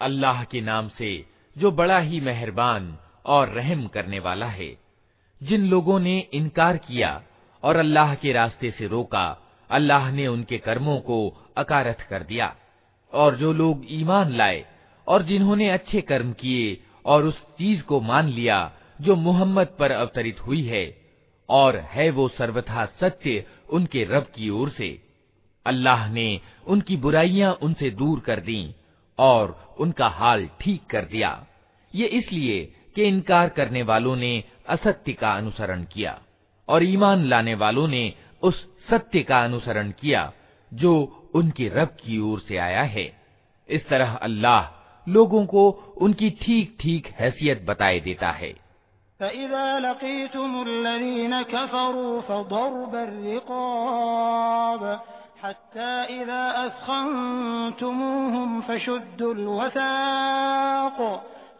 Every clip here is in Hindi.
अल्लाह के नाम से जो बड़ा ही मेहरबान और रहम करने वाला है जिन लोगों ने इनकार किया और अल्लाह के रास्ते से रोका अल्लाह ने उनके कर्मों को अकारथ कर दिया और जो लोग ईमान लाए और जिन्होंने अच्छे कर्म किए और उस चीज़ को मान लिया, जो मोहम्मद पर अवतरित हुई है, और है वो सर्वथा सत्य उनके रब की ओर से। अल्लाह ने उनकी बुराइयाँ उनसे दूर कर दी और उनका हाल ठीक कर दिया। ये इसलिए कि इनकार करने वालों ने असत्य का अनुसरण किया, और ईमान लाने वालों ने उस सत्य का अनुसरण किया, जो उनके रब की ओर से आया है। इस तरह अल्लाह लोगों को उनकी ठीक ठीक हैसियत बताए देता है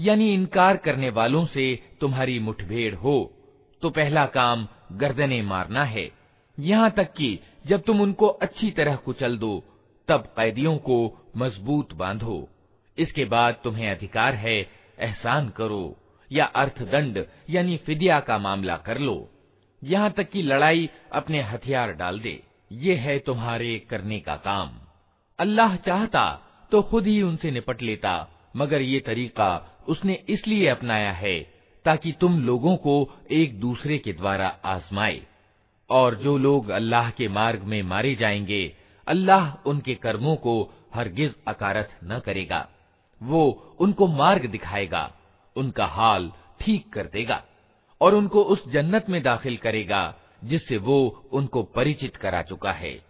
यानी इनकार करने वालों से तुम्हारी मुठभेड़ हो तो पहला काम गर्दने मारना है। यहाँ तक कि जब तुम उनको अच्छी तरह कुचल दो, तब कैदियों को मज़बूत बांधो। इसके बाद तुम्हें अधिकार है, एहसान करो, या अर्थदंड यानी फिदिया का मामला कर लो। यहाँ तक कि लड़ाई अपने हथियार डाल दे। ये है तुम्हारे करने का काम। अल्लाह चाहता तो खुद ही उनसे निपट लेता, मगर ये तरीका उसने इसलिए अपनाया है ताकि तुम लोगों को एक दूसरे के द्वारा आजमाए। और जो लोग अल्लाह के मार्ग में मारे जाएँगे, अल्लाह उनके कर्मों को हरगिज अकारथ न करेगा। वो उनको मार्ग दिखाएगा, उनका हाल ठीक कर देगा, और उनको उस जन्नत में दाखिल करेगा, जिससे वो उनको परिचित करा चुका है।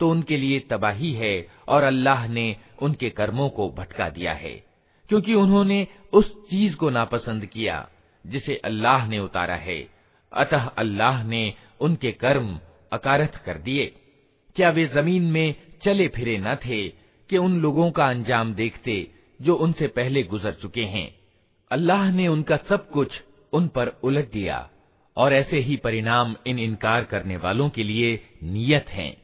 तो उनके लिए तबाही है और अल्लाह ने उनके कर्मों को भटका दिया है, क्योंकि उन्होंने उस चीज़ को नापसंद किया, जिसे अल्लाह ने उतारा है। अतः अल्लाह ने उनके कर्म अकारथ कर दिए। क्या वे ज़मीन में चले फिरे न थे कि उन लोगों का अंजाम देखते जो उनसे पहले गुजर चुके हैं? अल्लाह ने उनका सब कुछ उन पर उलट दिया, और ऐसे ही परिणाम इन इनकार करने वालों के लिए नियत हैं।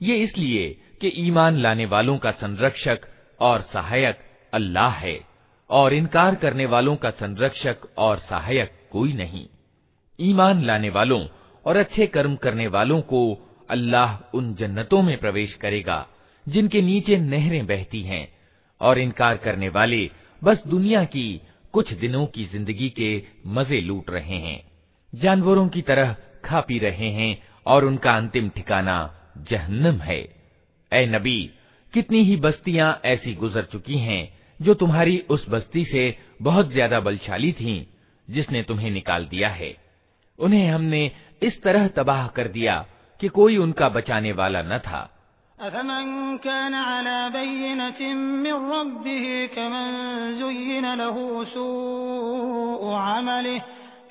ये इसलिए कि ईमान लाने वालों का संरक्षक और सहायक अल्लाह है और इनकार करने वालों का संरक्षक और सहायक कोई नहीं। ईमान लाने वालों और अच्छे कर्म करने वालों को अल्लाह उन जन्नतों में प्रवेश करेगा, जिनके नीचे नहरें बहती हैं, और इनकार करने वाले बस दुनिया की कुछ दिनों की ज़िंदगी के मज़े लूट रहे हैं। जानवरों की तरह खा पी रहे हैं और उनका अंतिम ठिकाना जहन्नम है। ए नबी, कितनी ही बस्तियाँ ऐसी गुजर चुकी हैं जो तुम्हारी उस बस्ती से बहुत ज्यादा बलशाली थीं, जिसने तुम्हें निकाल दिया है उन्हें हमने इस तरह तबाह कर दिया कि कोई उनका बचाने वाला न था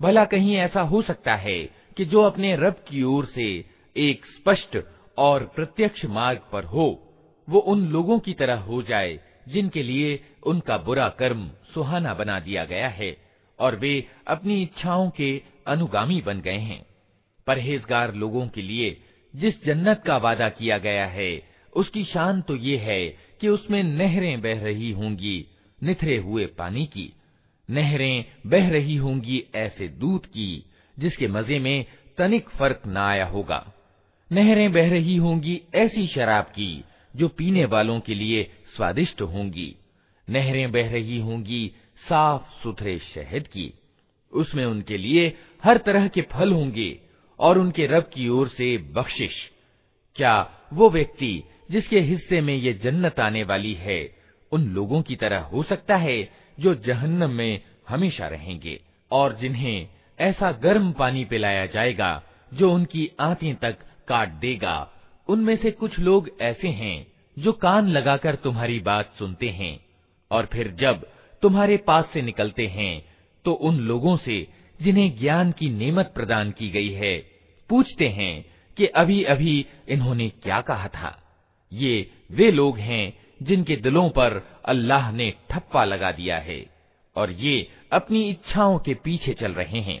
भला कहीं ऐसा हो सकता है कि जो अपने रब की ओर से एक स्पष्ट और प्रत्यक्ष मार्ग पर हो वो उन लोगों की तरह हो जाए जिनके लिए उनका बुरा कर्म सुहाना बना दिया गया है और वे अपनी इच्छाओं के अनुगामी बन गए हैं परहेजगार लोगों के लिए जिस जन्नत का वादा किया गया है उसकी शान तो ये है कि उसमें नहरें बह रही होंगी, निथरे हुए पानी की। नहरें बह रही होंगी ऐसे दूध की, जिसके मज़े में तनिक फ़र्क न आया होगा। नहरें बह रही होंगी ऐसी शराब की, जो पीने वालों के लिए स्वादिष्ट होंगी। नहरें बह रही होंगी साफ़ सुथरे शहद की। उसमें उनके लिए हर तरह के फल होंगे, और उनके रब की ओर से बख्शिश। क्या वो व्यक्ति जिसके हिस्से में ये जन्नत आने वाली है, उन लोगों की तरह हो सकता है जो जहन्नम में हमेशा रहेंगे और जिन्हें ऐसा गर्म पानी पिलाया जाएगा जो उनकी आंतें तक काट देगा। उनमें से कुछ लोग ऐसे हैं जो कान लगाकर तुम्हारी बात सुनते हैं और फिर जब तुम्हारे पास से निकलते हैं तो उन लोगों से जिन्हें ज्ञान की नेमत प्रदान की गई है, पूछते हैं कि अभी अभी इन्होंने क्या कहा था। ये वे लोग हैं जिनके दिलों पर अल्लाह ने ठप्पा लगा दिया है और ये अपनी इच्छाओं के पीछे चल रहे हैं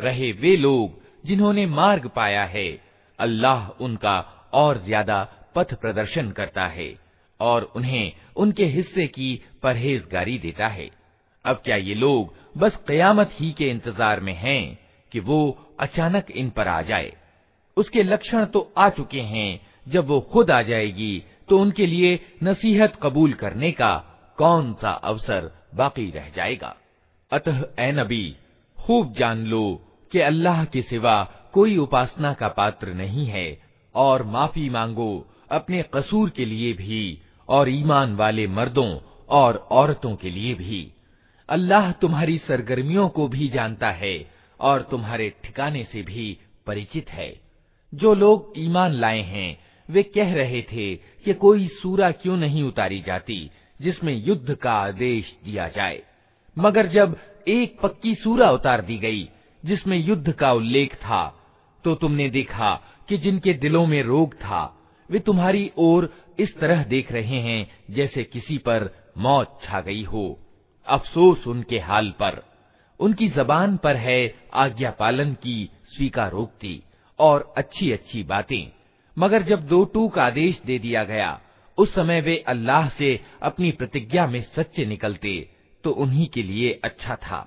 रहे वे लोग जिन्होंने मार्ग पाया है अल्लाह उनका और ज्यादा पथ प्रदर्शन करता है और उन्हें उनके हिस्से की परहेजगारी देता है अब क्या ये लोग बस कयामत ही के इंतजार में हैं कि वो अचानक इन पर आ जाए। उसके लक्षण तो आ चुके हैं। जब वो खुद आ जाएगी तो उनके लिए नसीहत कबूल करने का कौन सा अवसर बाकी रह जाएगा? अतः ए नबी, खूब जान लो कि अल्लाह के सिवा कोई उपासना का पात्र नहीं है और माफ़ी मांगो अपने कसूर के लिए भी और ईमान वाले मर्दों और औरतों के लिए भी। अल्लाह तुम्हारी सरगर्मियों को भी जानता है और तुम्हारे ठिकाने से भी परिचित है। जो लोग ईमान लाए हैं, वे कह रहे थे कि कोई सूरा क्यों नहीं उतारी जाती, जिसमें युद्ध का आदेश दिया जाए। मगर जब एक पक्की सूरा उतार दी गई, जिसमें युद्ध का उल्लेख था तो तुमने देखा कि जिनके दिलों में रोग था, वे तुम्हारी ओर इस तरह देख रहे हैं, जैसे किसी पर मौत छा गई हो। अफसोस उनके हाल पर। उनकी जबान पर है आज्ञा पालन की स्वीकारोक्ति और अच्छी अच्छी बातें मगर जब दो टूक आदेश दे दिया गया उस समय वे अल्लाह से अपनी प्रतिज्ञा में सच्चे निकलते तो उन्हीं के लिए अच्छा था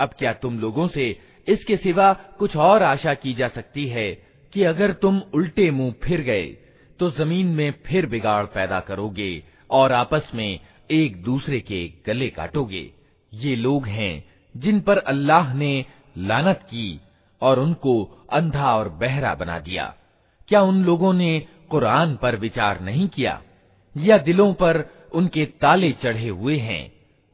अब क्या तुम लोगों से इसके सिवा कुछ और आशा की जा सकती है कि अगर तुम उल्टे मुँह फिर गए तो ज़मीन में फिर बिगाड़ पैदा करोगे और आपस में एक दूसरे के गले काटोगे। ये लोग हैं जिन पर अल्लाह ने लानत की और उनको अंधा और बहरा बना दिया। क्या उन लोगों ने कुरान पर विचार नहीं किया? या दिलों पर उनके ताले चढ़े हुए हैं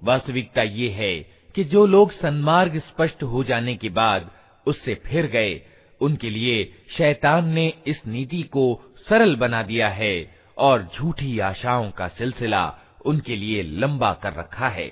वास्तविकता ये है कि जो लोग सन्मार्ग स्पष्ट हो जाने के बाद उससे फिर गए उनके लिए शैतान ने इस नीति को सरल बना दिया है और झूठी आशाओं का सिलसिला उनके लिए लंबा कर रखा है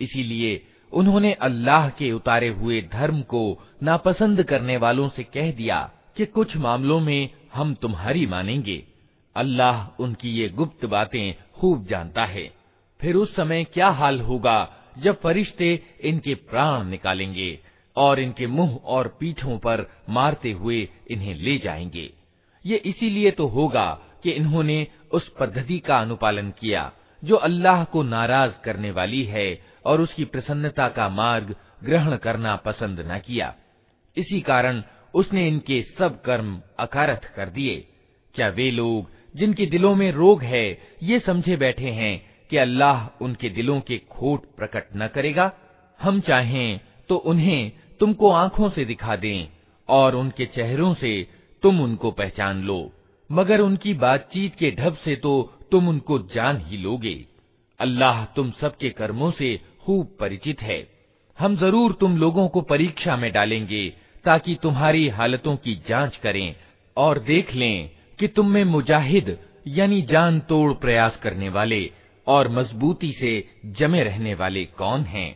इसीलिए उन्होंने अल्लाह के उतारे हुए धर्म को नापसंद करने वालों से कह दिया कि कुछ मामलों में हम तुम्हारी मानेंगे अल्लाह उनकी ये गुप्त बातें खूब जानता है फिर उस समय क्या हाल होगा जब फरिश्ते इनके प्राण निकालेंगे और इनके मुँह और पीठों पर मारते हुए इन्हें ले जाएँगे। ये इसीलिए तो होगा कि इन्होंने उस पद्धति का अनुपालन किया, जो अल्लाह को नाराज़ करने वाली है और उसकी प्रसन्नता का मार्ग ग्रहण करना पसंद न किया। इसी कारण उसने इनके सब कर्म अकारथ कर दिए। क्या वे लोग, जिनके दिलों में रोग है, ये समझे बैठे हैं कि अल्लाह उनके दिलों के खोट प्रकट न करेगा? हम चाहें तो उन्हें तुमको आँखों से दिखा दें और उनके चेहरों से तुम उनको पहचान लो। मगर उनकी बातचीत के ढब से तो तुम उनको जान ही लोगे। अल्लाह तुम सबके कर्मों से खूब परिचित है। हम ज़रूर तुम लोगों को परीक्षा में डालेंगे ताकि तुम्हारी हालतों की जाँच करें और देख लें कि तुम में मुजाहिद यानी जान तोड़ प्रयास करने वाले और मजबूती से जमे रहने वाले कौन हैं।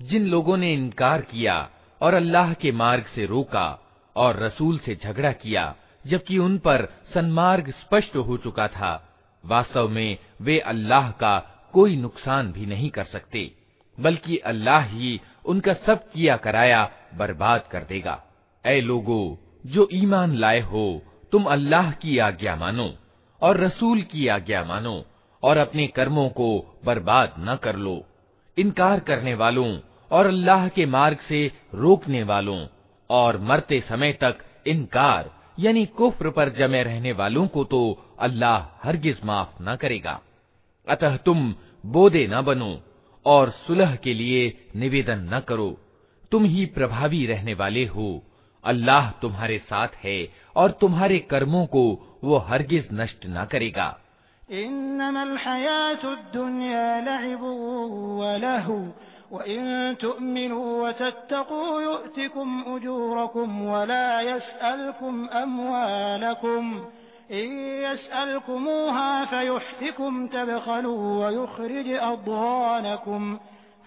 जिन लोगों ने इनकार किया और अल्लाह के मार्ग से रोका और रसूल से झगड़ा किया जबकि उन पर सन्मार्ग स्पष्ट हो चुका था वास्तव में वे अल्लाह का कोई नुकसान भी नहीं कर सकते बल्कि अल्लाह ही उनका सब किया कराया बर्बाद कर देगा। ऐ लोगो, जो ईमान लाए हो, तुम अल्लाह की आज्ञा मानो और रसूल की आज्ञा मानो और अपने कर्मों को बर्बाद न कर लो। इनकार करने वालों और अल्लाह के मार्ग से रोकने वालों और मरते समय तक इनकार, यानी कुफ्र पर जमे रहने वालों को तो अल्लाह हरगिज माफ़ न करेगा। अतः तुम बोदे न बनो और सुलह के लिए निवेदन न करो। तुम ही प्रभावी रहने वाले हो अल्लाह तुम्हारे साथ है और तुम्हारे कर्मों को वो हरगिज नष्ट न करेगा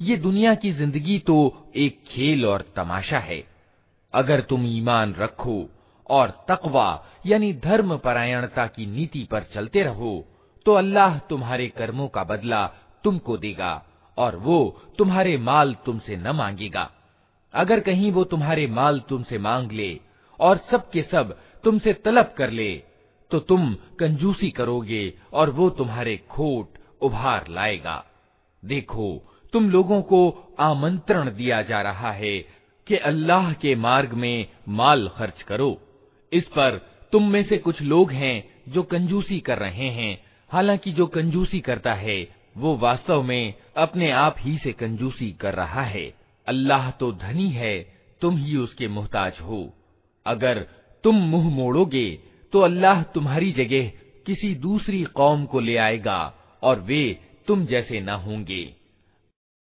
ये दुनिया की जिंदगी तो एक खेल और तमाशा है अगर तुम ईमान रखो और तकवा यानी धर्म परायणता की नीति पर चलते रहो तो अल्लाह तुम्हारे कर्मों का बदला तुमको देगा और वो तुम्हारे माल तुमसे न मांगेगा अगर कहीं वो तुम्हारे माल तुमसे मांग ले और सब के सब तुमसे तलब कर ले तो तुम कंजूसी करोगे और वो तुम्हारे खोट उभार लाएगा। देखो, तुम लोगों को आमंत्रण दिया जा रहा है कि अल्लाह के मार्ग में माल खर्च करो। इस पर तुम में से कुछ लोग हैं जो कंजूसी कर रहे हैं। हालाँकि जो कंजूसी करता है, वो वास्तव में अपने आप ही से कंजूसी कर रहा है। अल्लाह तो धनी है, तुम ही उसके मोहताज हो। अगर तुम मुँह मोड़ोगे तो अल्लाह तुम्हारी जगह किसी दूसरी कौम को ले आएगा, और वे तुम जैसे ना होंगे।